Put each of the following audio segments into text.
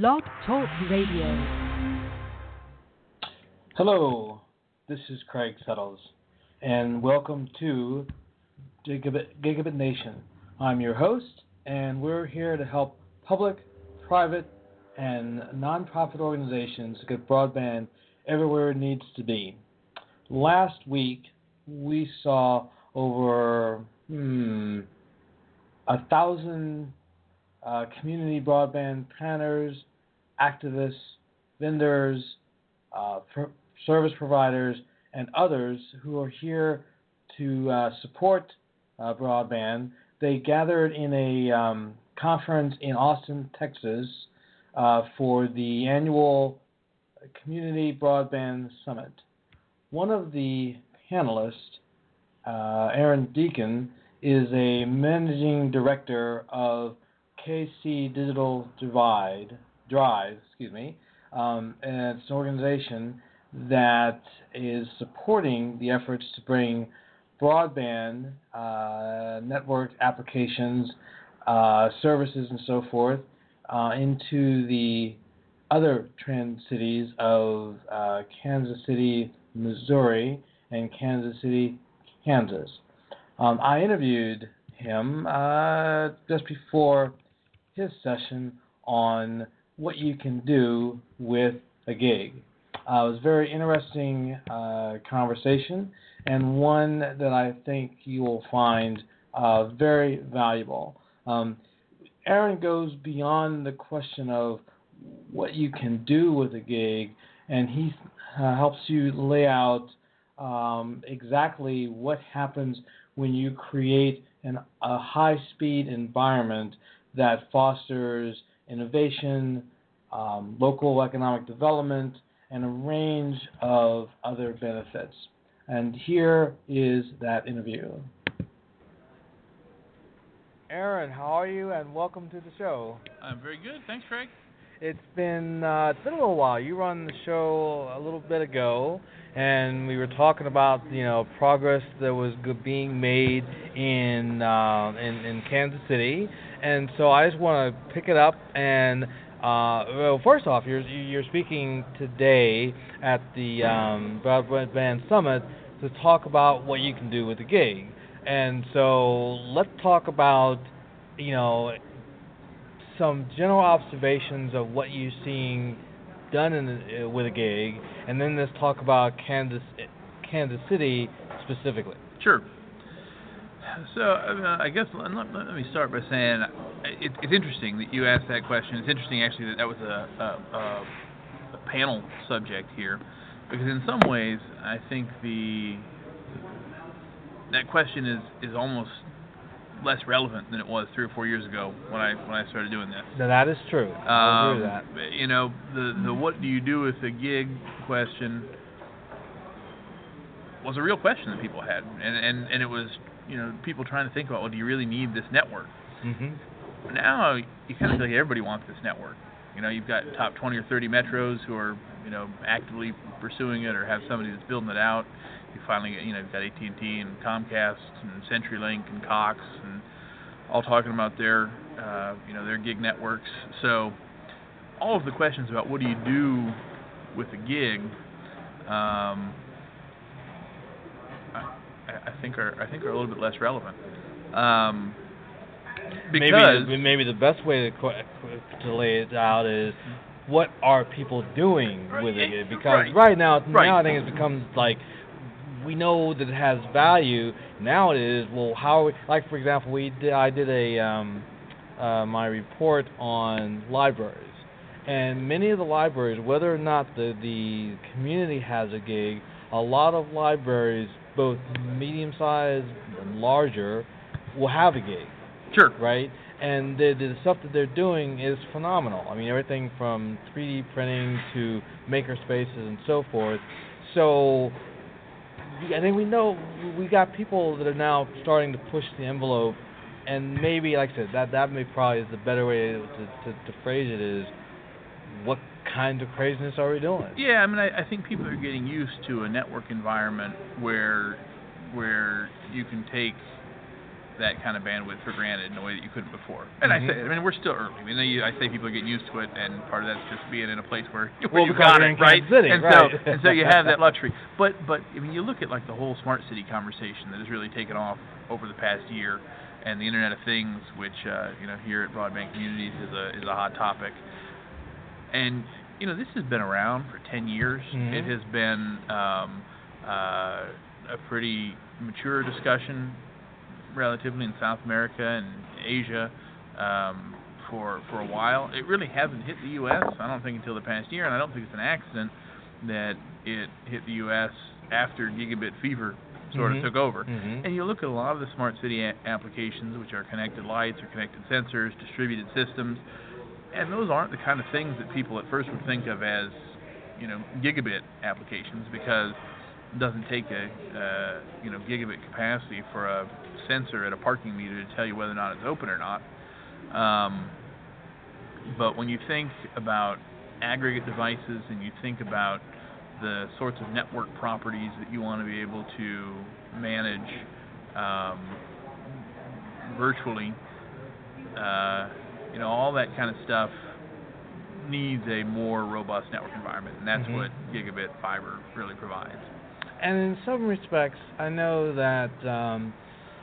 Blog Talk Radio. Hello, this is Craig Settles, and welcome to Gigabit, Gigabit Nation. I'm your host, and we're here to help public, private, and nonprofit organizations get broadband everywhere it needs to be. Last week, we saw over hmm, a thousand uh, community broadband planners, activists, vendors, uh, service providers, and others who are here to uh, support uh, broadband. They gathered in a um, conference in Austin, Texas, uh, for the annual Community Broadband Summit. One of the panelists, uh, Aaron Deacon, is a managing director of KC Digital Divide Drive, excuse me, um, and it's an organization that is supporting the efforts to bring broadband uh, network applications, uh, services, and so forth uh, into the other trans cities of uh, Kansas City, Missouri, and Kansas City, Kansas. Um, I interviewed him uh, just before his session on what you can do with a gig. Uh, it was a very interesting uh, conversation and one that I think you will find uh, very valuable. Um, Aaron goes beyond the question of what you can do with a gig, and he uh, helps you lay out um, exactly what happens when you create an, a high speed environment that fosters innovation, um, local economic development, and a range of other benefits. And here is that interview. Aaron, how are you? And welcome to the show. I'm very good. Thanks, Craig. It's been uh, it's been a little while. You run the show a little bit ago, and we were talking about you know progress that was being made in uh, in, in Kansas City, and so I just want to pick it up and. Uh, well, first off, you're you're speaking today at the um, Broadband Summit to talk about what you can do with the gig. And so let's talk about, you know, some general observations of what you're seeing done in, uh, with a gig, and then let's talk about Kansas, Kansas City specifically. Sure. So I guess let, let, me start by saying it, it's interesting that you asked that question. It's interesting actually that that was a, a, a, a panel subject here, because in some ways I think the that question is is almost less relevant than it was three or four years ago when I when I started doing this. Now that is true. Um, I agree with that. You know, the the what do you do with a gig question was a real question that people had, and and and it was you know people trying to think about well, do you really need this network? Mm-hmm. Now you kind of feel like everybody wants this network. You know, you've got top 20 or 30 metros who are you know actively pursuing it or have somebody that's building it out you finally get, you know, you've got AT&T and Comcast and CenturyLink and Cox and all talking about their, uh, you know, their gig networks. So all of the questions about what do you do with a gig, um, I, I think are I think are a little bit less relevant. Um, because maybe maybe the best way to to lay it out is what are people doing with it? Because right, right now right. now I think it's become like we know that it has value. Now it is well, how like for example, we did, I did a um, uh, my report on libraries, and many of the libraries, whether or not the the community has a gig, a lot of libraries, both medium sized and larger, will have a gig. Sure. Right. And the, the stuff that they're doing is phenomenal. I mean, everything from 3D printing to maker spaces and so forth. So I think we know we got people that are now starting to push the envelope, and maybe, like I said, that that may probably is the better way to, to, to phrase it is, what kind of craziness are we doing? Yeah, I mean, I, I think people are getting used to a network environment where where you can take that kind of bandwidth for granted in a way that you couldn't before. And Mhm. I say, I mean, we're still early. I mean, I say people are getting used to it, and part of that's just being in a place where, where Well, you got it, right? City, and right. so and so you have that luxury. But but I mean, you look at like the whole smart city conversation that has really taken off over the past year, and the Internet of Things, which uh, you know here at Broadband Communities is a is a hot topic. And you know, this has been around for 10 years. Mhm. It has been um, uh, a pretty mature discussion, relatively in South America and Asia, um, for for a while. It really hasn't hit the U.S. I don't think until the past year, and I don't think it's an accident that it hit the U.S. after gigabit fever sort Mhm. of took over. Mhm. And you look at a lot of the smart city a- applications, which are connected lights or connected sensors, distributed systems, and those aren't the kind of things that people at first would think of as, you know, gigabit applications because doesn't take a, uh, you know, gigabit capacity for a sensor at a parking meter to tell you whether or not it's open or not. Um, but when you think about aggregate devices and you think about the sorts of network properties that you want to be able to manage um, virtually, uh, you know, all that kind of stuff needs a more robust network environment, and that's Mhm. what gigabit fiber really provides. And in some respects, I know that um,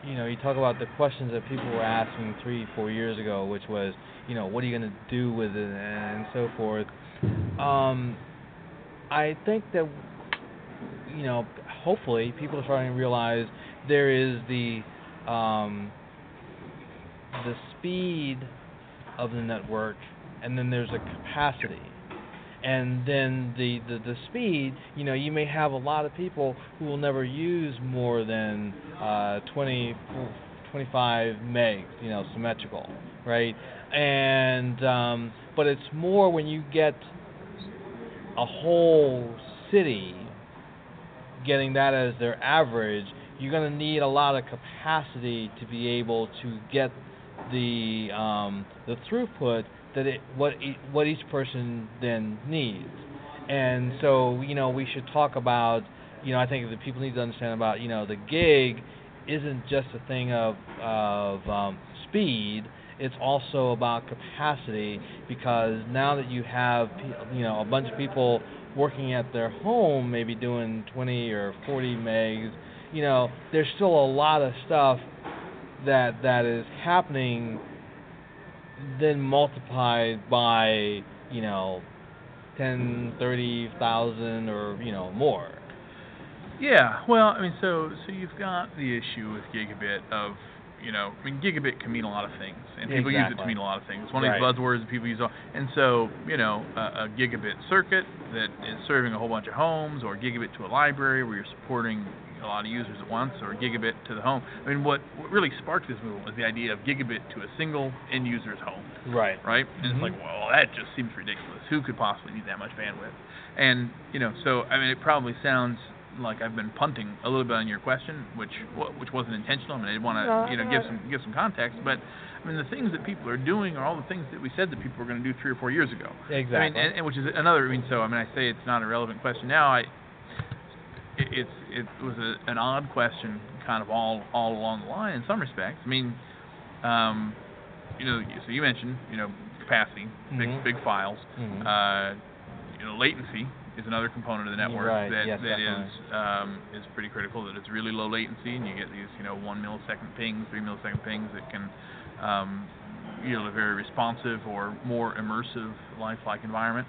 you know you talk about the questions that people were asking three, four years ago, which was, you know, what are you going to do with it, and so forth. Um, I think that you know, hopefully, people are starting to realize there is the um, the speed of the network, and then there's a capacity and then the, the the speed you know you may have a lot of people who will never use more than uh 20 25 megs you know symmetrical right? And um but it's more when you get a whole city getting that as their average you're going to need a lot of capacity to be able to get the um the throughput that it what e- what each person then needs. And so, you know, we should talk about, you know, I think that people need to understand about, you know, the gig isn't just a thing of of um, speed. It's also about capacity because now that you have, you know, a bunch of people working at their home, maybe doing 20 or 40 megs, you know, there's still a lot of stuff that that is happening then multiplied by you know ten, thirty thousand, or you know more. Yeah, well, I mean, so so you've got the issue with gigabit of, you know, I mean, gigabit can mean a lot of things, and people use it to mean a lot of things. It's one of Right. these buzzwords that people use, all, and so you know, a, a gigabit circuit that is serving a whole bunch of homes, or gigabit to a library where you're supporting a lot of users at once, or gigabit to the home. I mean, what what really sparked this movement was the idea of gigabit to a single end user's home Right. right? And Mhm. it's like, well, that just seems ridiculous. Who could possibly need that much bandwidth? And you know, so I mean, it probably sounds like I've been punting a little bit on your question, which which wasn't intentional. I mean, I did want to No, you know give some give some context, but I mean, the things that people are doing are all the things that we said that people were going to do three or four years ago. Exactly. I mean, and, and which is another. I mean, so I mean, I say it's not a relevant question now. I it, it's it was a, an odd question, kind of all all along the line in some respects. I mean, um, you know, so you mentioned you know capacity, big Mhm. big files. Mhm. Uh, you know, latency is another component of the network Right, that yes, that is um, is pretty critical. That it's really low latency, and you get these you know one millisecond pings, three millisecond pings that can um, yield a very responsive or more immersive lifelike environment.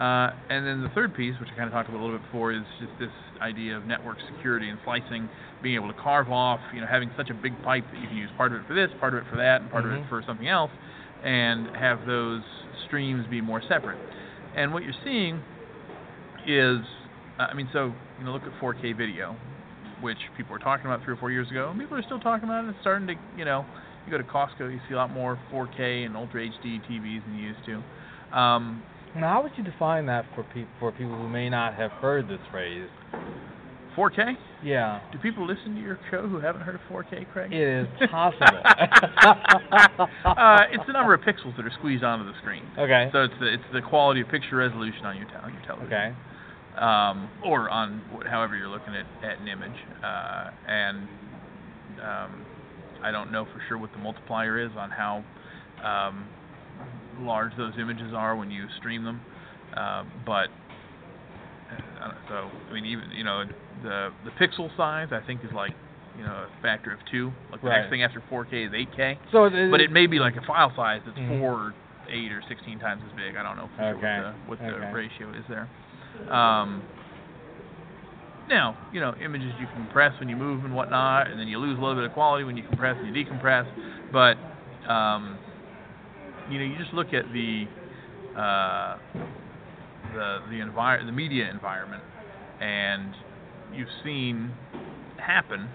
Uh, and then the third piece, which I kind of talked about a little bit before, is just this idea of network security and slicing, being able to carve off, you know, having such a big pipe that you can use part of it for this, part of it for that, and part of Mhm. it for something else, and have those streams be more separate. And what you're seeing is, uh, I mean, so you know, look at 4K video, which people were talking about three or four years ago, and people are still talking about it. It's starting to, you know, you go to Costco, you see a lot more 4K and Ultra HD TVs than you used to. Um, now, how would you define that for people for people who may not have heard this phrase? 4K? Yeah, Do people listen to your show who haven't heard of 4K, Craig? it is possible. uh, it's the number of pixels that are squeezed onto the screen. okay. So it's the it's the quality of picture resolution on your tel- on your television. Okay. um, or on however you're looking at, at an image. Uh, and um, I don't know for sure what the multiplier is on how um, large those images are when you stream them, uh, but uh, so I mean even you know the the pixel size I think is like you know a factor of two. Like the Right. next thing after 4K is 8K, So it, but it may be like a file size that's Mhm. four, eight, or 16 times as big. I don't know for Okay. sure what the, what the Okay. ratio is there. Um, now, you know, images you compress when you move and whatnot, and then you lose a little bit of quality when you compress and you decompress. But um, you know, you just look at the uh, the the envir- the media environment, and you've seen happen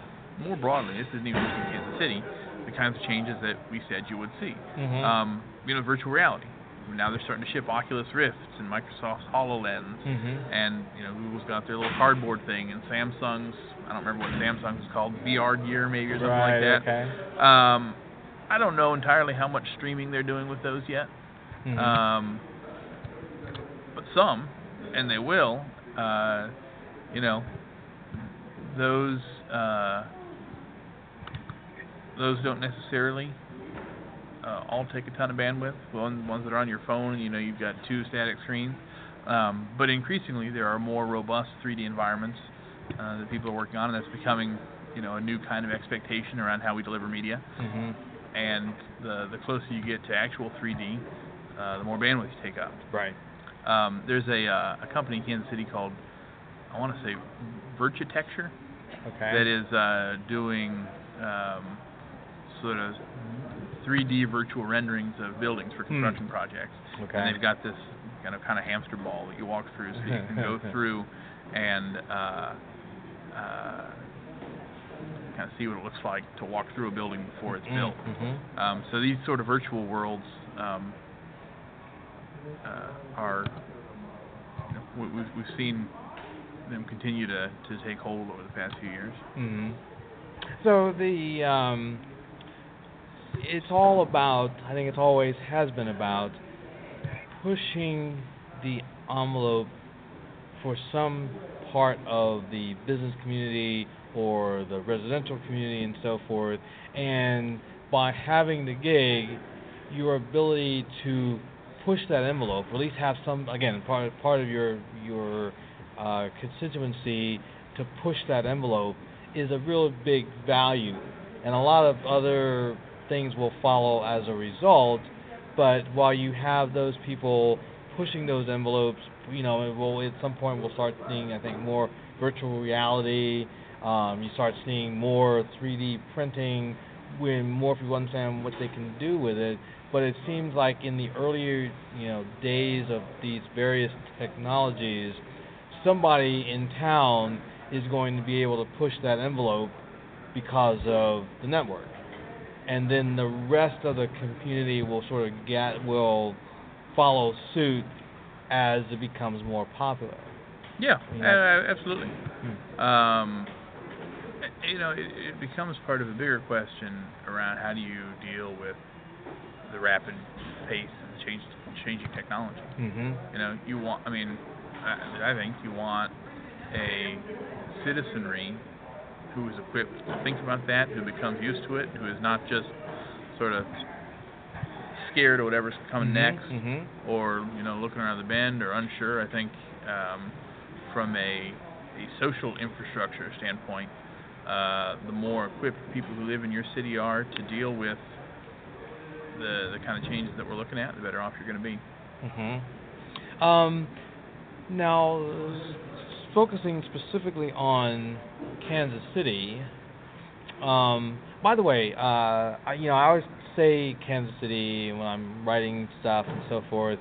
more broadly. This isn't even just in Kansas City. The kinds of changes that we said you would see. Mhm. Um, you know, virtual reality. Now they're starting to ship Oculus Rifts and Microsoft's Hololens Mhm. and you know Google's got their little cardboard thing, and Samsung's I don't remember what Samsung's called, VR Gear maybe or something right. like that. Okay. Um, I don't know entirely how much streaming they're doing with those yet, Mhm. um, but some, and they will. Uh, you know, those uh, those don't necessarily uh, all take a ton of bandwidth. One, ones that are on your phone, you know, you've got two static screens. Um, but increasingly, there are more robust 3D environments uh, that people are working on, and that's becoming, you know, a new kind of expectation around how we deliver media. Mhm. And the the closer you get to actual 3D, uh, the more bandwidth you take up. Right. Um, there's a uh, a company in Kansas City called I want to say Virtutecture Okay. that is uh, doing um, sort of 3D virtual renderings of buildings for construction projects. Hmm. Okay. And they've got this kind of kind of hamster ball that you walk through, so you can go through and uh, uh, kind of see what it looks like to walk through a building before it's built. Mhm. Um, so these sort of virtual worlds um, uh, are, you know, we, we've, we've seen them continue to, to take hold over the past few years. hmm So the um, it's all about. I think it's always has been about pushing the envelope for some part of the business community or the residential community and so forth. And by having the gig, your ability to push that envelope, or at least have some again part part of your your uh, constituency to push that envelope is a real big value, and a lot of other things will follow as a result. But while you have those people pushing those envelopes, you know, it will at some point we'll start seeing, I think, more virtual reality. Um, you start seeing more 3D printing when more people understand what they can do with it. But it seems like in the earlier, you know, days of these various technologies, somebody in town is going to be able to push that envelope because of the network. And then the rest of the community will sort of get will follow suit as it becomes more popular. Yeah, Yeah. uh, absolutely. Hmm. Um, you know, it, it becomes part of a bigger question around how do you deal with the rapid pace and the change, changing technology. Mm-hmm. You know, you want. I mean, I, I think you want a citizenry who is equipped to think about that, who becomes used to it, who is not just sort of scared of whatever's coming next, Mm-hmm. or you know, looking around the bend or unsure. I think um, from a a social infrastructure standpoint, uh, the more equipped people who live in your city are to deal with the the kind of changes that we're looking at, the better off you're going to be. Mm-hmm. Um, now, focusing specifically on Kansas City. Um, by the way, uh, I, you know, I always say Kansas City when I'm writing stuff and so forth,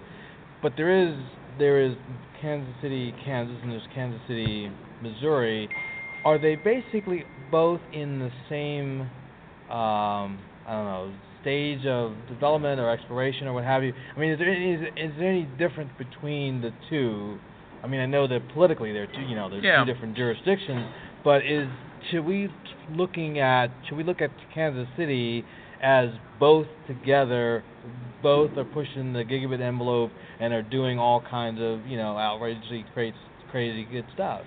but there is there is Kansas City, Kansas, and there's Kansas City, Missouri. Are they basically both in the same, um, I don't know, stage of development or exploration or what have you? I mean, is there any, is, is there any difference between the two? I mean, I know that politically they're two, you know, they're Yeah. two different jurisdictions, but is should we looking at should we look at Kansas City as both together, both are pushing the gigabit envelope and are doing all kinds of you know outrageously crazy, crazy good stuff?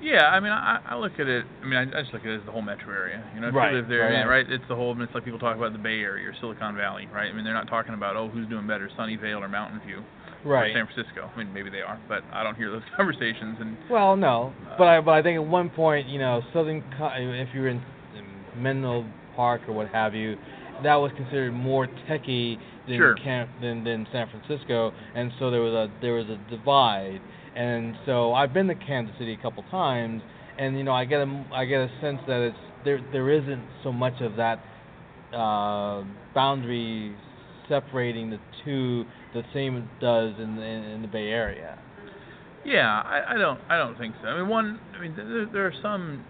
Yeah, I mean, I, I look at it. I mean, I, I just look at it as the whole metro area. You know, if Right, you live there, right, I right. It's the whole. It's like people talk about the Bay Area or Silicon Valley, right? I mean, they're not talking about oh, who's doing better, Sunnyvale or Mountain View Right. or San Francisco. I mean, maybe they are, but I don't hear those conversations. And Well, no, uh, but I but I think at one point, you know, Southern if you were in, in Menlo Park or what have you, that was considered more techy than Sure. Cam- than than San Francisco, and so there was a there was a divide, and so I've been to Kansas City a couple times, and you know I get a I get a sense that it's there there isn't so much of that uh, boundary separating the two the same does in the, in the Bay Area. Yeah, I, I don't I don't think so. I mean, one, I mean, there, there are some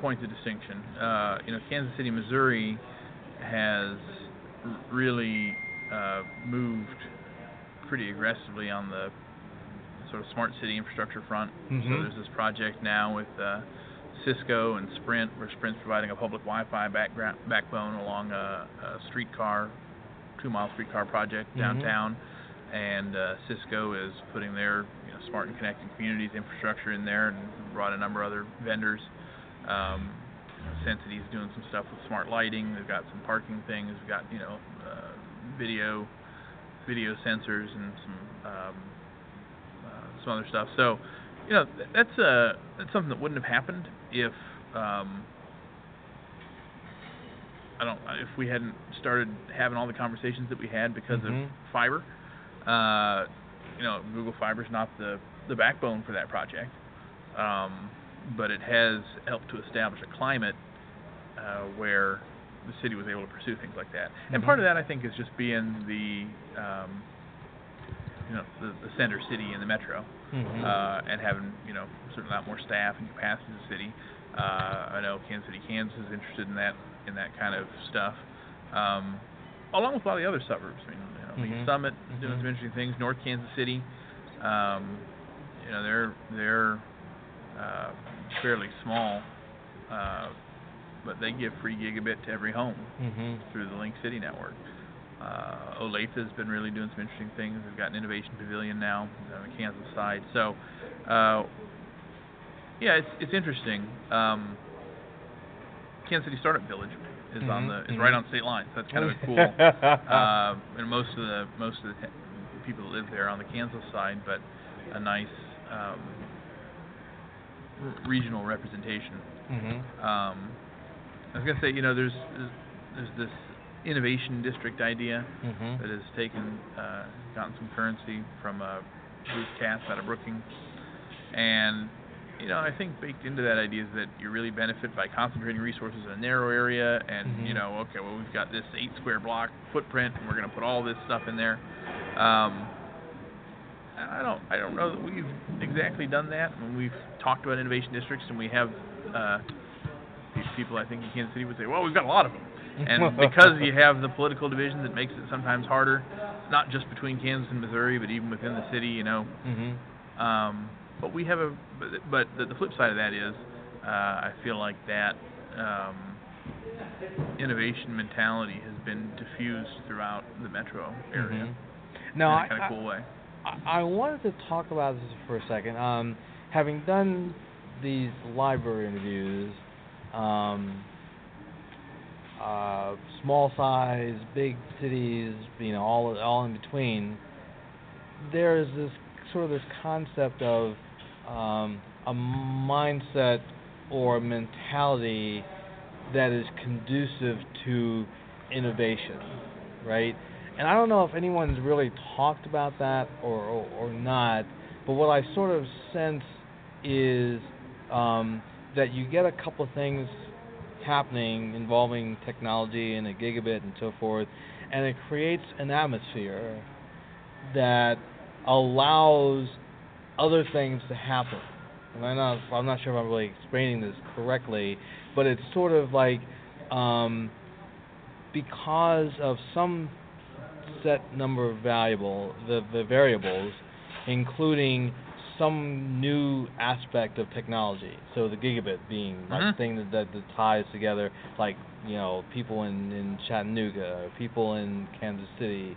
points of distinction. Uh, you know, Kansas City, Missouri, has really uh, moved pretty aggressively on the sort of smart city infrastructure front. So Mhm. there's this project now with uh, Cisco and Sprint, where Sprint's providing a public Wi-Fi background, backbone along a, a streetcar, two-mile streetcar project Mhm. downtown and uh, Cisco is putting their you know, smart and connected communities infrastructure in there, and brought a number of other vendors. Um, Sensity's doing some stuff with smart lighting. They've got some parking things. We've got you know uh, video video sensors and some um, some other stuff. So you know th- that's uh, that's something that wouldn't have happened if um, I don't if we hadn't started having all the conversations that we had because Mhm. of fiber. Uh, you know, Google Fiber is not the the backbone for that project, um, but it has helped to establish a climate uh, where the city was able to pursue things like that. And part of Mhm. that, I think, is just being the um, you know the, the center city in the metro Mhm. uh, and having you know certainly a lot more staff and capacity in the city. Uh, I know Kansas City, Kansas is interested in that in that kind of stuff, um, along with a lot of the other suburbs. I mean, you know, Mhm. Summit is doing some interesting things. North Kansas City, um, you know, they're they're uh, fairly small, uh, but they give free gigabit to every home Mhm. through the Link City network. Uh, Olathe has been really doing some interesting things. We've got an innovation pavilion now on the Kansas side. So, uh, yeah, it's it's interesting. Um, Kansas City Startup Village is on Mhm, the is mhm. right on state lines. That's kind of cool. uh, and most of the most of the people that live there are on the Kansas side, but a nice um, r- regional representation Mhm. um, I was gonna say, you know, there's there's, there's this innovation district idea Mhm. that has taken uh, gotten some currency from uh, Bruce Katz out of Brookings, and you know, I think baked into that idea is that you really benefit by concentrating resources in a narrow area, and you Mhm. know, okay, well, we've got this eight square block footprint, and we're gonna put all this stuff in there. Um, I don't, I don't know that we've exactly done that. When we've talked about innovation districts, and we have uh, pe- people, I think in Kansas City would say, well, we've got a lot of them. And because you have the political divisions, it makes it sometimes harder, not just between Kansas and Missouri, but even within the city. You know, Mhm. um, but we have a, but, but the, the flip side of that is, uh, I feel like that um, innovation mentality has been diffused throughout the metro area Mhm. No, in a kind I- of cool way. I I wanted to talk about this for a second. Um, having done these library interviews, um, uh, small size, big cities, you know, all all in between. There is this sort of this concept of um, a mindset or mentality that is conducive to innovation, right? And I don't know if anyone's really talked about that or, or, or not, but what I sort of sense is um, that you get a couple of things happening involving technology and a gigabit and so forth, and it creates an atmosphere that allows other things to happen. And I'm not, I'm not sure if I'm really explaining this correctly, but it's sort of like um, because of some set number of valuable the, the variables, including some new aspect of technology. So the gigabit being like the thing that, that, that ties together, like you know people in, in Chattanooga, or people in Kansas City,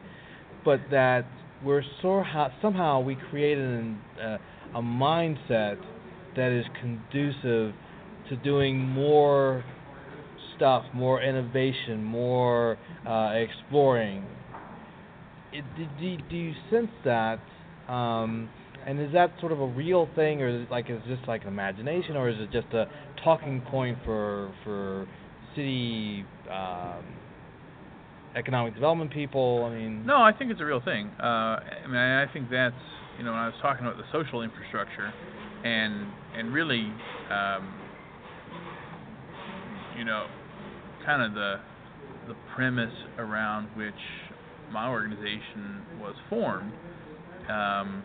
but that we're somehow somehow we created an, uh, a mindset that is conducive to doing more stuff, more innovation, more uh, exploring. It, do, do you sense that? Um, and is that sort of a real thing, or is it like is just like an imagination, or is it just a talking point for for city um, economic development people? I mean, No, I think it's a real thing. Uh, I mean, I I think that's you know when I was talking about the social infrastructure, and and really, um, you know, kind of the the premise around which my organization was formed um,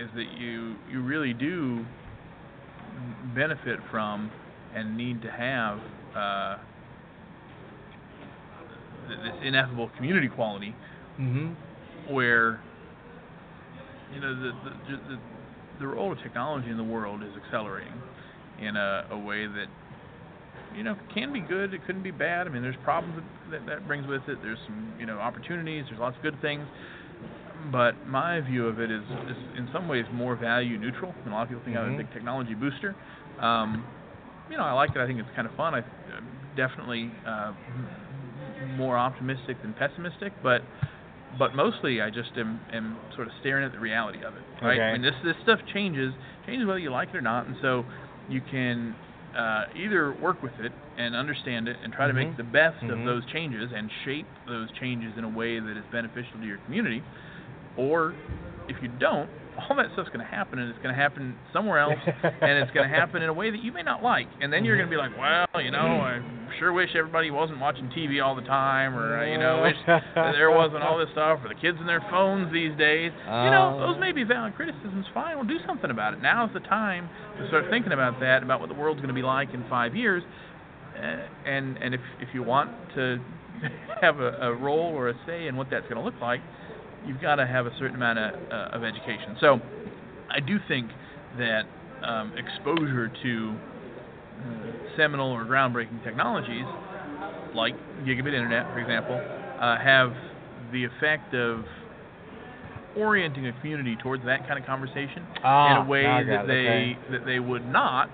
is that you you really do benefit from and need to have uh, this ineffable community quality hmm where you know the the, the the role of technology in the world is accelerating in a, a way that you know can be good it couldn't be bad. I mean there's problems that, that that brings with it. There's some you know opportunities. There's lots of good things but my view of it is, is in some ways more value neutral and a lot of people think i'm Mhm. a big technology booster um, you know i like it i think it's kind of fun i I'm definitely uh, more optimistic than pessimistic but but mostly I just am, am sort of staring at the reality of it. Right? Okay. I mean, this this stuff changes, changes whether you like it or not, and so you can uh, either work with it and understand it and try to Mhm. make the best Mhm. of those changes and shape those changes in a way that is beneficial to your community, or if you don't, all that stuff's going to happen, and it's going to happen somewhere else, and it's going to happen in a way that you may not like, and then you're going to be like, well, you know, I sure wish everybody wasn't watching TV all the time, or you know, wish there wasn't all this stuff, or the kids and their phones these days. you know, Uh. those may be valid criticisms. Fine, we'll do something about it. Now's the time to start thinking about that, about what the world's going to be like in five years, uh, and and if if you want to have a, a role or a say in what that's going to look like, you've got to have a certain amount of, uh, of education. So, I do think that um, exposure to seminal or groundbreaking technologies, like gigabit internet, for example, uh, have the effect of orienting a community towards that kind of conversation Ah, in a way that it, they okay. that they would not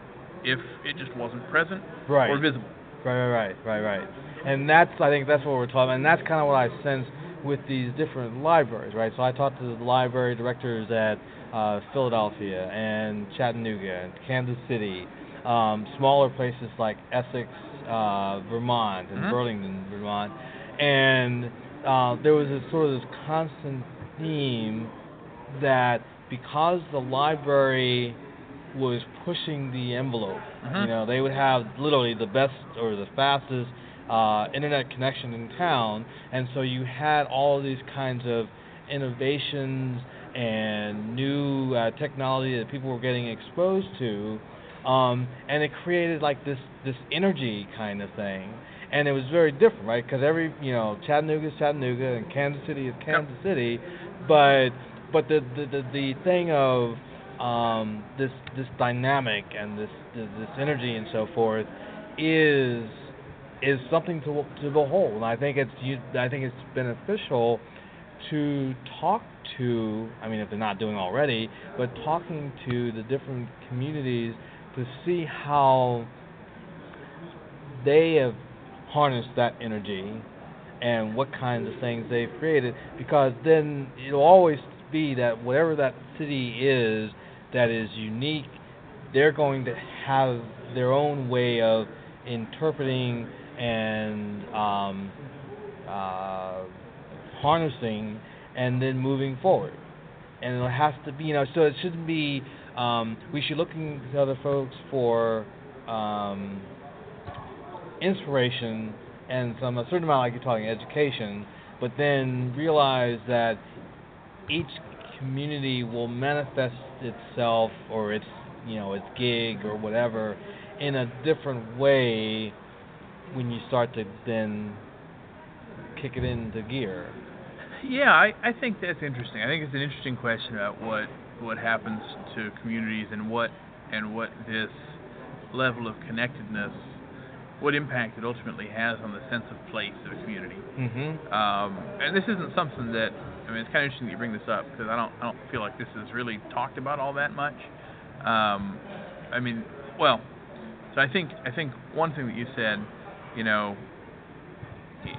if it just wasn't present Right. or visible. Right, right, right, right, right. And that's I think that's what we're talking, about, and that's kind of what I sense with these different libraries, right? So I talked to the library directors at uh, Philadelphia and Chattanooga and Kansas City, um, smaller places like Essex, uh, Vermont, and Mhm. Burlington, Vermont, and uh, there was this sort of this constant theme that because the library was pushing the envelope. Mhm. You know, they would have literally the best or the fastest uh, internet connection in town, and so you had all these kinds of innovations and new uh, technology that people were getting exposed to, um, and it created like this this energy kind of thing. And it was very different, right? Because every you know Chattanooga is Chattanooga and Kansas City is Kansas City, but but the the the, the thing of um, this this dynamic and this, this this energy and so forth is is something to to behold. And I think it's I think it's beneficial to talk to. I mean, if they're not doing already, but talking to the different communities to see how they have harnessed that energy and what kinds of things they've created because then it'll always be that whatever that city is that is unique they're going to have their own way of interpreting and um, uh, harnessing and then moving forward. And it has to be you know so it shouldn't be um, we should look to other folks for um, inspiration and some a certain amount like you're talking education but then realize that each community will manifest itself or its you know its gig or whatever in a different way when you start to then kick it into gear Yeah, I, I think that's interesting. I think it's an interesting question about what what happens to communities and what and what this level of connectedness, what impact it ultimately has on the sense of place of a community. mhm Um, and this isn't something that I mean. It's kind of interesting that you bring this up because I don't I don't feel like this is really talked about all that much. Um, I mean, well, so I think I think one thing that you said, you know,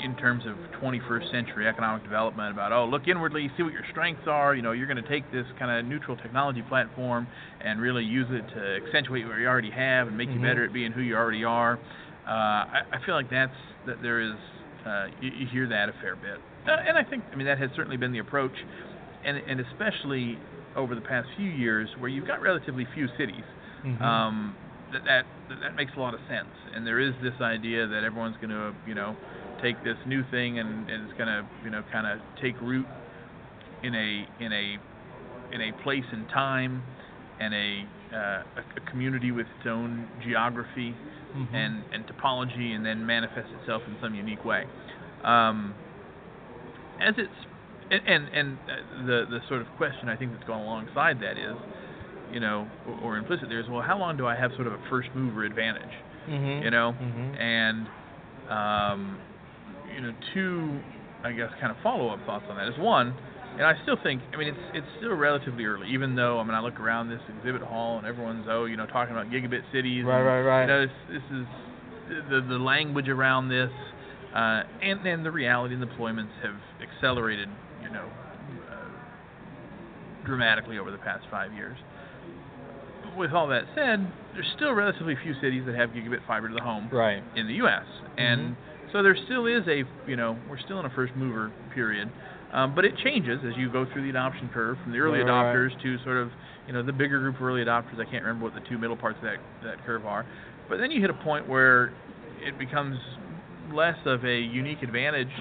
in terms of 21st century economic development about oh look inwardly see what your strengths are you know you're going to take this kind of neutral technology platform and really use it to accentuate what you already have and make Mhm. you better at being who you already are uh, I, I feel like that's that there is uh, you, you hear that a fair bit uh, and I think I mean that has certainly been the approach and and especially over the past few years where you've got relatively few cities Mhm. um, that, that that that makes a lot of sense. And there is this idea that everyone's going to, you know, take this new thing and, and it's going to, you know, kind of take root in a in a in a place and time and a uh, a, a community with its own geography Mhm. and and topology, and then manifest itself in some unique way. Um, as it's and and, and uh, the the sort of question I think that's gone alongside that is, you know, or, or implicit there is, well, how long do I have sort of a first mover advantage? Mhm. You know, Mhm. and um, you know, two, I guess, kind of follow-up thoughts on that is one, and I still think, I mean, it's it's still relatively early, even though I mean, I look around this exhibit hall and everyone's oh, you know, talking about gigabit cities. Right, and, right, right. You know, this, this is the the language around this, uh, and then the reality and deployments have accelerated, you know, uh, dramatically over the past five years. With all that said, there's still relatively few cities that have gigabit fiber to the home Right. in the U.S. And so there still is a, you know, we're still in a first mover period, um, but it changes as you go through the adoption curve from the early Right, adopters to sort of, you know, the bigger group of early adopters. I can't remember what the two middle parts of that that curve are, but then you hit a point where it becomes less of a unique advantage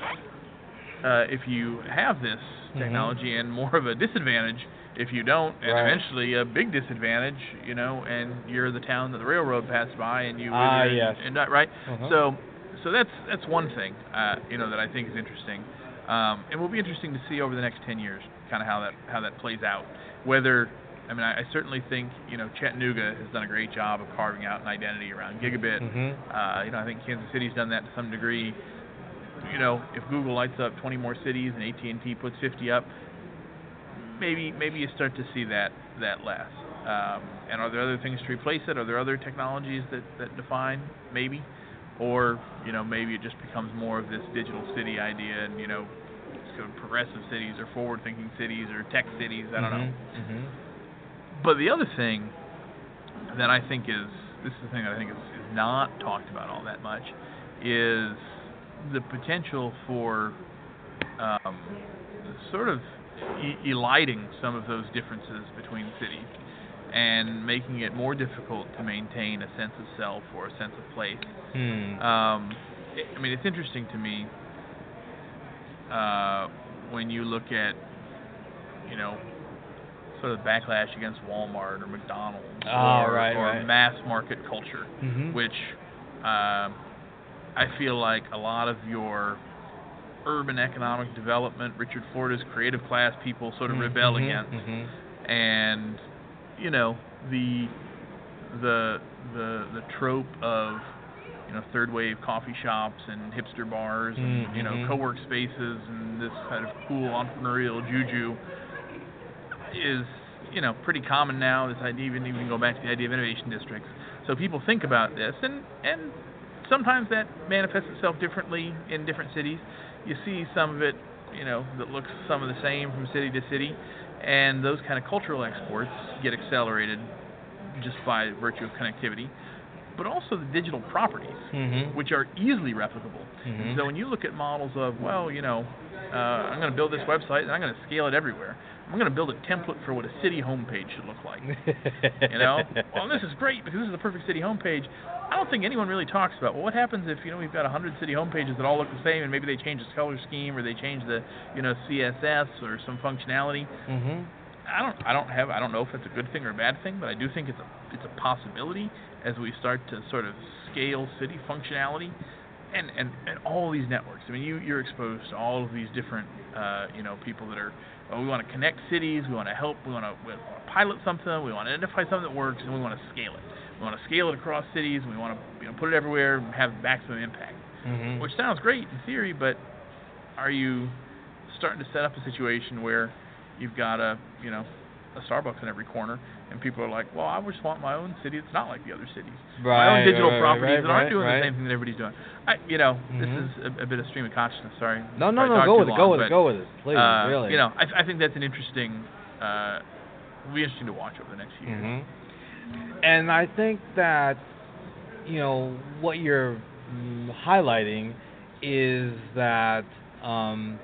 uh, if you have this Mhm. technology and more of a disadvantage if you don't, and Right. eventually a big disadvantage, you know, and you're the town that the railroad passed by and you Ah, and- yes. and not right. Uh-huh. So, so that's that's one thing, uh, you know, that I think is interesting, um, and will be interesting to see over the next ten years, kind of how that how that plays out. Whether, I mean, I, I certainly think you know Chattanooga has done a great job of carving out an identity around gigabit. Mhm. Uh, you know, I think Kansas City's done that to some degree. You know, if Google lights up 20 more cities and AT&T puts 50 up, maybe maybe you start to see that that less. Um, and are there other things to replace it? Are there other technologies that, that define? Maybe, or you know maybe it just becomes more of this digital city idea, and you know, sort of progressive cities or forward-thinking cities or tech cities. I don't know. Mhm. But the other thing that I think is this is the thing that I think is, is not talked about all that much is the potential for um, sort of e- eliding some of those differences between cities and making it more difficult to maintain a sense of self or a sense of place. Hmm. Um, I I mean, it's interesting to me uh, when you look at, you know, sort of backlash against Walmart or McDonald's Oh, or, right, or right. mass market culture, Mhm. which um I feel like a lot of your urban economic development, Richard Florida's creative class people sort of rebel Mhm, against. mhm. and you know the the the the trope of you know third wave coffee shops and hipster bars and you know Mhm. co-work spaces and this kind of cool entrepreneurial juju is you know pretty common now. This idea even even go back to the idea of innovation districts. So people think about this and and sometimes that manifests itself differently in different cities you see some of it you know that looks some of the same from city to city and those kind of cultural exports get accelerated just by virtue of connectivity, but also the digital properties, Mhm. which are easily replicable. Mhm. So when you look at models of, well, you know, uh, I'm going to build this website and I'm going to scale it everywhere. I'm going to build a template for what a city homepage should look like. You know, well, this is great because this is the perfect city homepage. I don't think anyone really talks about well, what happens if you know we've got 100 city homepages that all look the same, and maybe they change the color scheme or they change the you know CSS or some functionality. Mhm. I don't I don't have I don't know if it's a good thing or a bad thing, but I do think it's a it's a possibility as we start to sort of scale city functionality and and, and all these networks. I mean, you you're exposed to all of these different uh, you know people that are we want to connect cities, we want to help, we want to we want to pilot something, we want to identify something that works, and we want to scale it. We want to scale it across cities, and we want to you know put it everywhere and have maximum impact. Mhm. Which sounds great in theory, but are you starting to set up a situation where you've got a, you know, a Starbucks in every corner, and people are like, well, I just want my own city. It's not like the other cities. Right. my own digital right, properties right, that aren't doing the same thing that everybody's doing. I, you know, Mhm. this is a, a bit of stream of consciousness. Sorry. No, no, no. Go with it. Go with but, it. Go with it. Please, uh, really. You know, I, I think that's an interesting. Uh, will be interesting to watch over the next few years. hmm And I think that you know what you're mm, highlighting is that um,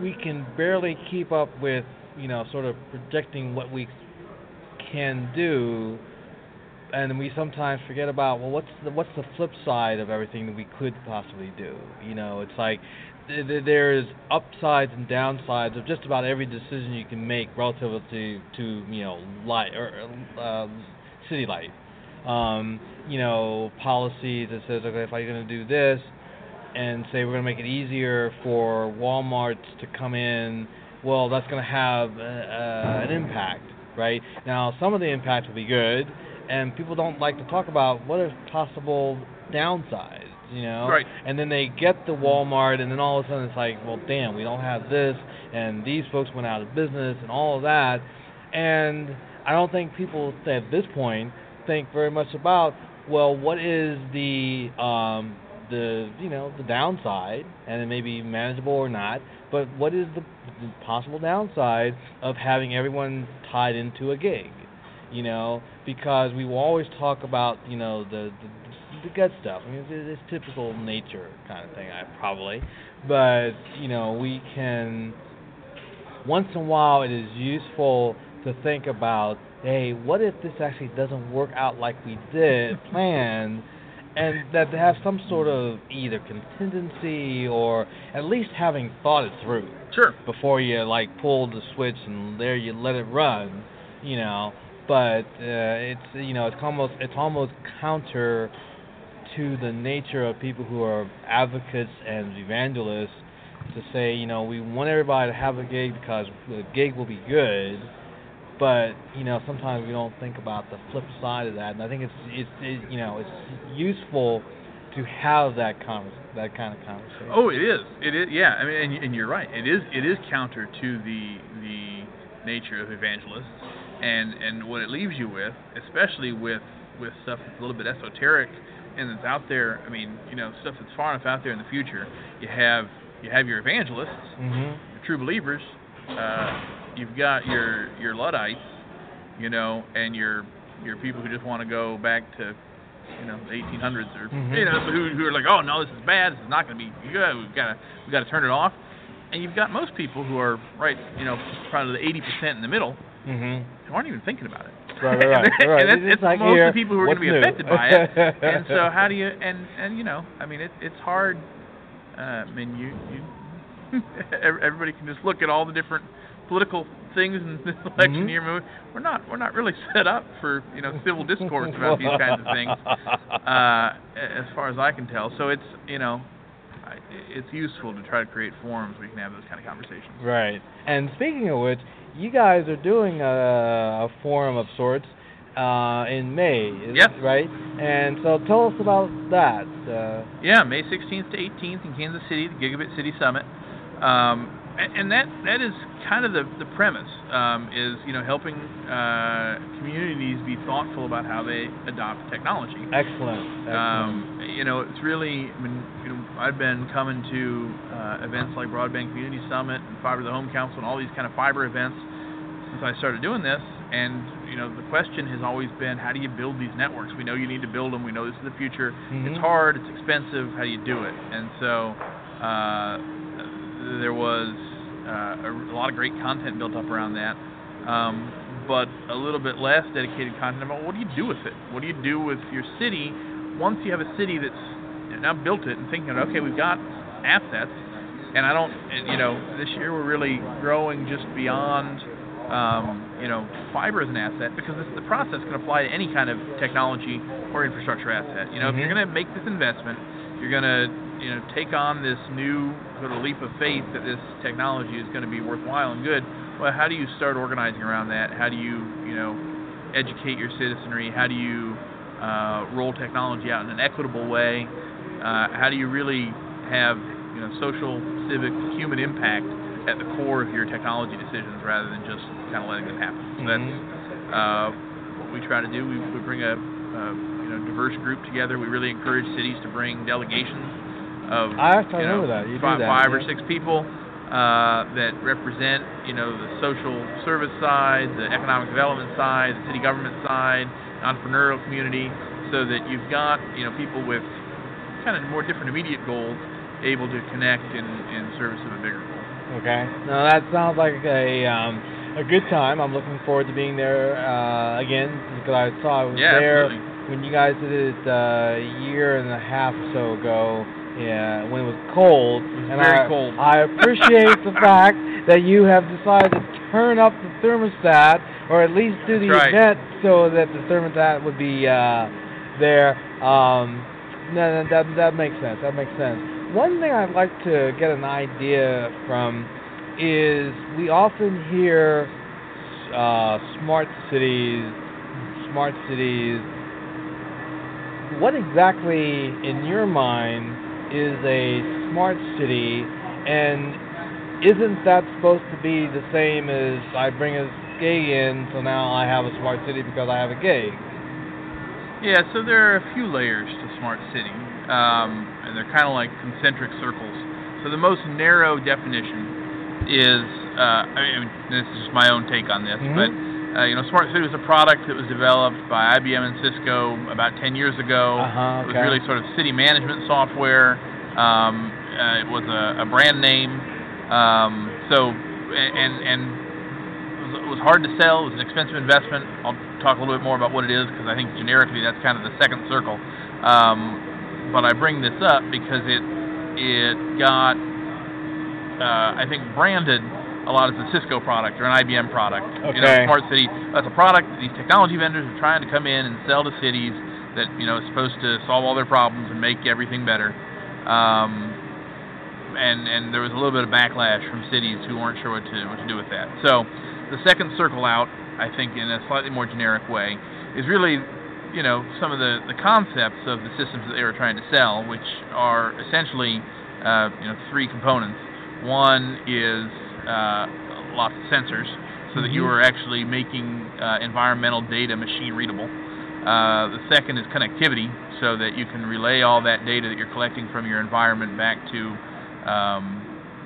we can barely keep up with you know sort of projecting what we can do, and we sometimes forget about well what's the what's the flip side of everything that we could possibly do. You know, it's like th- th- there's upsides and downsides of just about every decision you can make relative to to you know life or uh, city life. Um, you know, policies that says okay if I'm going to do this and say we're going to make it easier for WalMarts to come in, well that's going to have uh, uh, an impact, right? Now some of the impact will be good, and people don't like to talk about what are possible downsides, you know. Right. And then they get the Walmart, and then all of a sudden it's like, well, damn, we don't have this, and these folks went out of business, and all of that. And I don't think people at this point think very much about, well, what is the um, the you know the downside, and it may be manageable or not, but what is the, possible downside of having everyone tied into a gig? You know, because we will always talk about you know the the, the good stuff. I mean, it's, it's typical nature kind of thing, I probably, but you know we can once in a while it is useful to think about hey what if this actually doesn't work out like we did planned and that to have some sort of either contingency or at least having thought it through. Sure. before you like pull the switch and there you let it run you know. But uh, it's you know it's almost it's almost counter to the nature of people who are advocates and evangelists to say you know we want everybody to have a gig because the gig will be good but you know sometimes we don't think about the flip side of that and i think it's it's it, you know it's useful to have that con- that kind of conversation Oh, it is. It is. Yeah. I mean, and, and you're right. It is. It is counter to the the nature of evangelists, and and what it leaves you with, especially with with stuff that's a little bit esoteric and that's out there. I mean, you know, stuff that's far enough out there in the future. You have you have your evangelists, mhm your true believers. Uh, you've got your your luddites, you know, and your your people who just want to go back to you know the 1800s or Mhm. you know who, who are like, oh no, this is bad. This is not going to be good. We've got to we've got to turn it off. And you've got most people who are right, you know, probably the 80% in the middle mhm who aren't even thinking about it. Right, right, right, and right. It's it's like most here, of the people who are going to be new? affected by it. and so how do you and and you know, I mean, it, it's hard. Uh, I mean, you you everybody can just look at all the different political things in this election Mhm. year. We're not we're not really set up for you know civil discourse about these kinds of things, uh, as far as I can tell. So it's you know, it's useful to try to create forums where you can have those kind of conversations. Right. And speaking of which, you guys are doing a, a forum of sorts uh, in May, is it right? And so tell us about that. Uh, Yeah, May 16th to 18th in Kansas City, the Gigabit City Summit. Um, and, and that that is kind of the, the premise um, is you know helping uh, communities be thoughtful about how they adopt technology. excellent. excellent. Um, you know, it's really I mean, you know I've been coming to uh, events like Broadband Community Summit and Fiber to the Home Council and all these kind of fiber events since I started doing this. And you know, the question has always been, how do you build these networks? We know you need to build them. We know this is the future. It's Mhm. hard. It's expensive. How do you do it? And so uh, there was uh, a, a lot of great content built up around that. Um, but a little bit less dedicated content about what do you do with it? What do you do with your city once you have a city that's now built it and thinking, okay, we've got assets, and I don't, and, you know, this year we're really growing just beyond, um, you know, fiber as an asset because this, the process can apply to any kind of technology or infrastructure asset. You know, if you're Mhm. going to make this investment, you're going to, you know, take on this new sort of leap of faith that this technology is going to be worthwhile and good. Well, how do you start organizing around that? How do you, you know, educate your citizenry? How do you uh, roll technology out in an equitable way? Uh, how do you really have you know social, civic, human impact at the core of your technology decisions rather than just kind of letting them happen. So that's uh, what we try to do. We, we bring a, a you know diverse group together. We really encourage cities to bring delegations of I actually you know, remember that. You do five, that, five or six people uh, that represent you know the social service side, the economic development side, the city government side, entrepreneurial community, so that you've got you know people with kind of more different immediate goals able to connect in, in service of a bigger goal. Okay. No, that sounds like a um, a good time. I'm looking forward to being there uh, again because I saw I was Yeah, there absolutely. when you guys did it uh, a year and a half or so ago. Yeah, when it was cold. was and very I, cold. I appreciate the fact that you have decided to turn up the thermostat, or at least do the right. event so that the thermostat would be uh, there. Um, no, no, that that makes sense. That makes sense. One thing I'd like to get an idea from is we often hear uh, smart cities, smart cities. What exactly, in your mind, is a smart city, and isn't that supposed to be the same as I bring a gig in, so now I have a smart city because I have a gig? Yeah, so there are a few layers to smart city, um, and they're kind of like concentric circles. So the most narrow definition is, uh, I mean, this is just my own take on this, Mhm. but uh, you know, smart city was a product that was developed by IBM and Cisco about 10 years ago. Uh-huh, It was really sort of city management software. Um, uh, it was a, a brand name. Um, so, and and it was, it was hard to sell. It was an expensive investment. I'll talk a little bit more about what it is because I think generically that's kind of the second circle. Um, but I bring this up because it it got uh, I think branded a lot as a Cisco product or an IBM product. You know, Okay. smart city. That's a product that these technology vendors are trying to come in and sell to cities that you know is supposed to solve all their problems and make everything better. Um, and and there was a little bit of backlash from cities who weren't sure what to what to do with that. So the second circle out, I think, in a slightly more generic way, is really you know some of the the concepts of the systems that they were trying to sell, which are essentially uh, you know three components. One is uh, lots of sensors, so that you Mhm. are actually making uh, environmental data machine readable. Uh, the second is connectivity, so that you can relay all that data that you're collecting from your environment back to, um,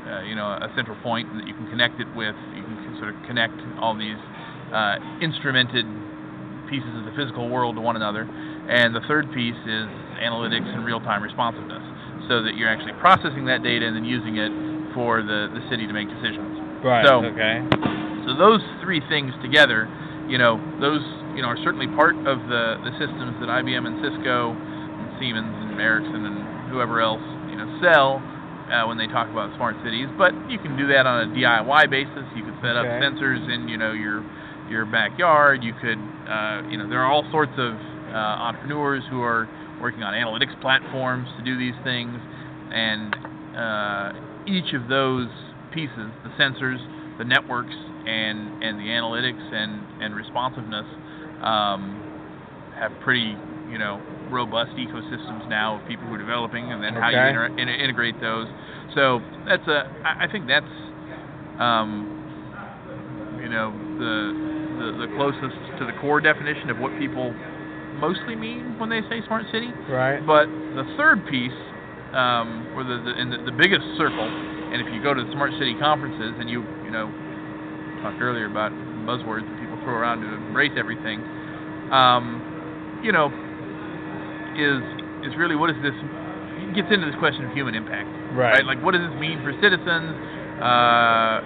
uh, you know, a central point that you can connect it with. You can sort of connect all these uh, instrumented pieces of the physical world to one another. And the third piece is analytics and real-time responsiveness, so that you're actually processing that data and then using it for the, the city to make decisions. Right. So- okay. So those three things together, you know, those you know are certainly part of the the systems that IBM and Cisco and Siemens and Ericsson and whoever else you know sell uh, when they talk about smart cities. But you can do that on a DIY basis. You could set up sensors in you know your your backyard. You could uh, you know there are all sorts of uh, entrepreneurs who are working on analytics platforms to do these things, and uh, each of those pieces, the sensors, the networks, and and the analytics and and responsiveness, um, have pretty you know robust ecosystems now of people who are developing, and then how you inter- in- integrate those. So that's a I I think that's um, you know the, the the closest to the core definition of what people mostly mean when they say smart city. Right. But the third piece, um, or the, the in the, the biggest circle, and if you go to the smart city conferences and you you know talked earlier about buzzwords that people throw around to embrace everything, um, you know, is is really what is this? It gets into this question of human impact, Right. Like what does this mean for citizens? Uh,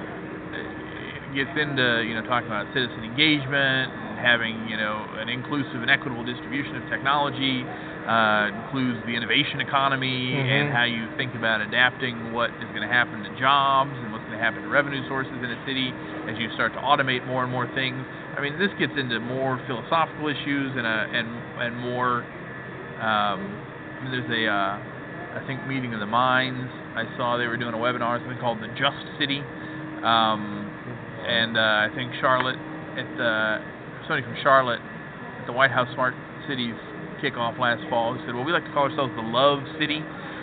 gets into you know talking about citizen engagement, and having you know an inclusive and equitable distribution of technology. Uh, includes the innovation economy and Mhm. how you think about adapting what is going to happen to jobs and what's going to happen to revenue sources in a city as you start to automate more and more things. I mean, this gets into more philosophical issues and a, and and more. Um, I mean, there's a uh, I think meeting of the minds. I saw they were doing a webinar, something called the Just City, um, and uh, I think Charlotte at the somebody from Charlotte at the White House Smart Cities kickoff last fall who said, "Well, we like to call ourselves the Love City."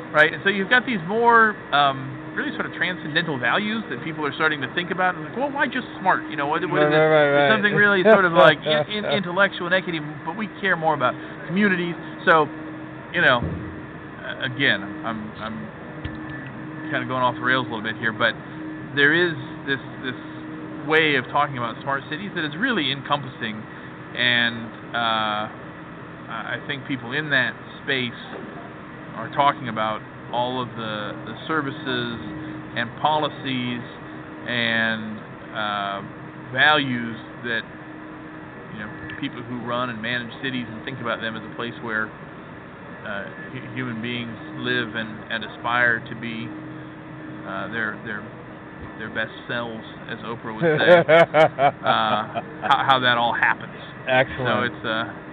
Right, and so you've got these more um, really sort of transcendental values that people are starting to think about. And like, well, why just smart? You know, what, what Right, is it? right, right, something really sort of like in, in, intellectual and equity, but we care more about communities. So, you know, again, I'm I'm kind of going off the rails a little bit here, but there is this this way of talking about smart cities that is really encompassing, and uh, I think people in that space are talking about all of the the services and policies and uh, values that you know people who run and manage cities and think about them as a place where uh, hu- human beings live and, and aspire to be uh, their their their best selves, as Oprah would say. uh, how, how that all happens. Excellent. So it's uh,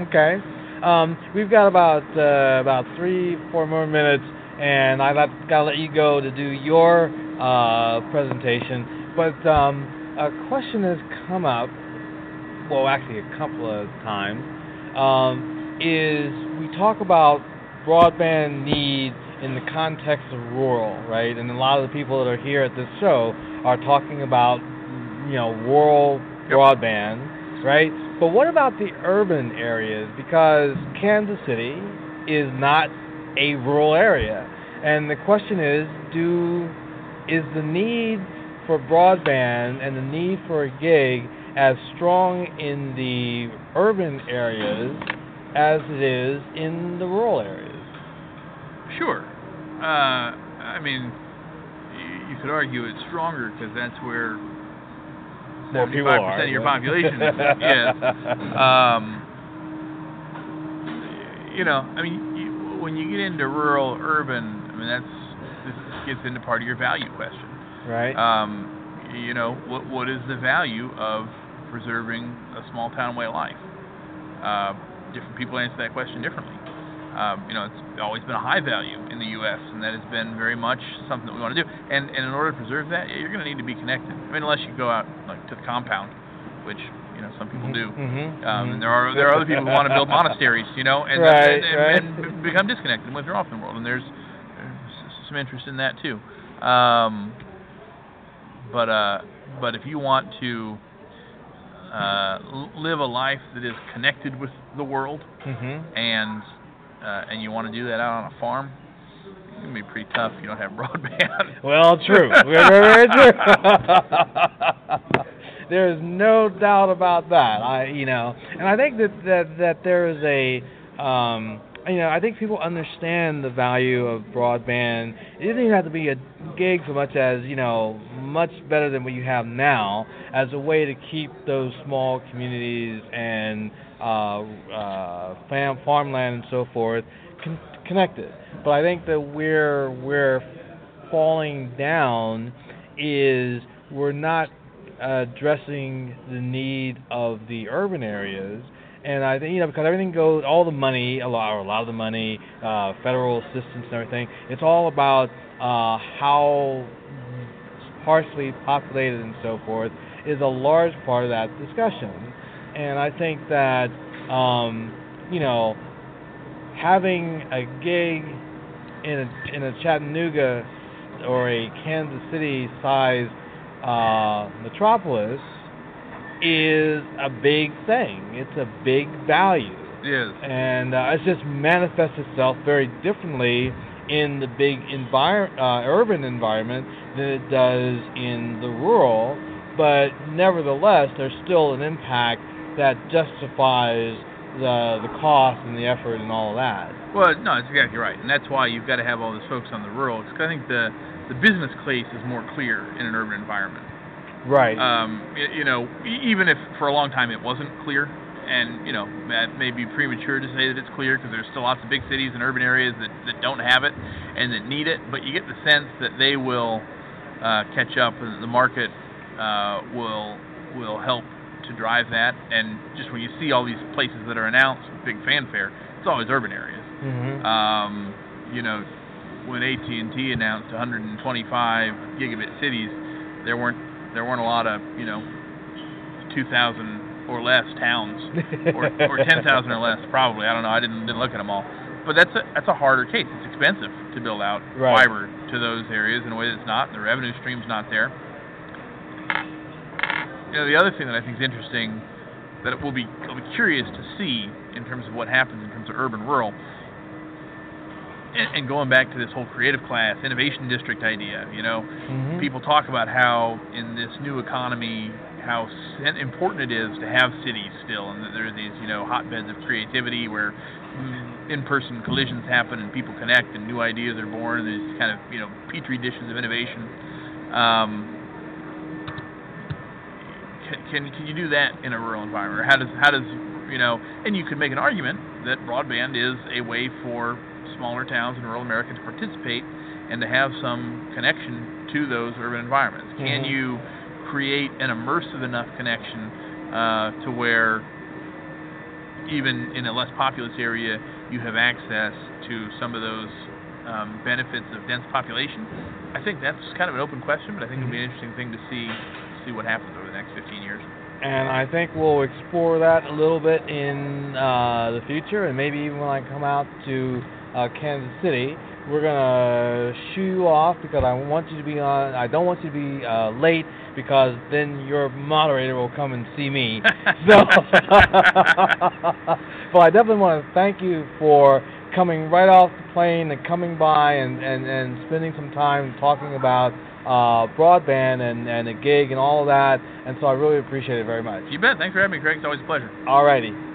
Okay. Um, we've got about uh, about three, four more minutes, and I've got to let you go to do your uh, presentation. But um, a question has come up. Well, actually, a couple of times. Um, is we talk about broadband needs in the context of rural, right? And a lot of the people that are here at this show are talking about, you know, rural Yep. broadband, right? But what about the urban areas? Because Kansas City is not a rural area. And the question is, do is the need for broadband and the need for a gig as strong in the urban areas as it is in the rural areas? Sure. Uh, I mean, you could argue it's stronger because that's where More people 75% of your population yes. Um, you know, I mean, you, when you get into rural, urban, I mean, that's this gets into part of your value question. right? Um, you know, what what is the value of preserving a small town way of life? Uh, different people answer that question differently. Um, you know, it's always been a high value in the U.S., and that has been very much something that we want to do. And and in order to preserve that, you're going to need to be connected. I mean, unless you go out like to the compound, which you know some people do. Mm-hmm. Um, and there are there are other people who want to build monasteries, you know, and Right, and, and, right. and be- become disconnected and withdraw from the world. And there's, there's some interest in that too. Um, but uh, but if you want to uh, live a life that is connected with the world, Mm-hmm. and uh, and you want to do that out on a farm, it's gonna be pretty tough if you don't have broadband. Well, true. Very, very true. There's no doubt about that. I, you know, and I think that that that there is a, um, you know, I think people understand the value of broadband. It doesn't even have to be a gig so much as you know, much better than what you have now, as a way to keep those small communities and uh, uh, fam- farmland and so forth con- connected. But I think that we're we're falling down is we're not addressing the need of the urban areas. And I think you know because everything goes, all the money, a lot, or a lot of the money, uh, federal assistance and everything. It's all about uh, how sparsely populated and so forth is a large part of that discussion. And I think that um, you know having a gig in a, in a Chattanooga or a Kansas City size uh, metropolis is a big thing. It's a big value, yes. and uh, it just manifests itself very differently in the big envir- uh, urban environment than it does in the rural. But nevertheless, there's still an impact that justifies the the cost and the effort and all of that. Well, no, that's exactly right, and that's why you've got to have all this focus on the rural. Because I think the the business case is more clear in an urban environment. Right. Um, you know, even if for a long time it wasn't clear, and you know that may be premature to say that it's clear because there's still lots of big cities and urban areas that that don't have it and that need it. But you get the sense that they will uh, catch up, and the market uh, will will help to drive that. And just when you see all these places that are announced with big fanfare, it's always urban areas. hmm Um, you know, when AT&T announced 125 gigabit cities, there weren't there weren't a lot of you know 2,000 or less towns or, or 10,000 or less probably. I don't know. I didn't didn't look at them all. But that's a that's a harder case. It's expensive to build out Right. fiber to those areas in a way that's not. The revenue stream's not there. You know, the other thing that I think is interesting that we'll be, I'll be curious to see in terms of what happens in terms of urban rural. And, and going back to this whole creative class, innovation district idea, you know, Mhm. people talk about how in this new economy how important it is to have cities still and that there are these you know hotbeds of creativity where in-person collisions happen and people connect and new ideas are born these kind of you know petri dishes of innovation. Um, can, can can you do that in a rural environment? How does how does you know and you could make an argument that broadband is a way for smaller towns in rural America to participate and to have some connection to those urban environments. Can Mhm. you create an immersive enough connection uh, to where even in a less populous area you have access to some of those um, benefits of dense population? I think that's kind of an open question, but I think it'll be an interesting thing to see see what happens over the next 15 years. and I think we'll explore that a little bit in uh, the future, and maybe even when I come out to uh, Kansas City, we're gonna shoo you off because I want you to be on. I don't want you to be uh, late because then your moderator will come and see me. so, but I definitely want to thank you for coming right off the plane and coming by and, and, and spending some time talking about uh, broadband and, and the gig and all of that. And so I really appreciate it very much. You bet. Thanks for having me, Craig. It's always a pleasure. Alrighty.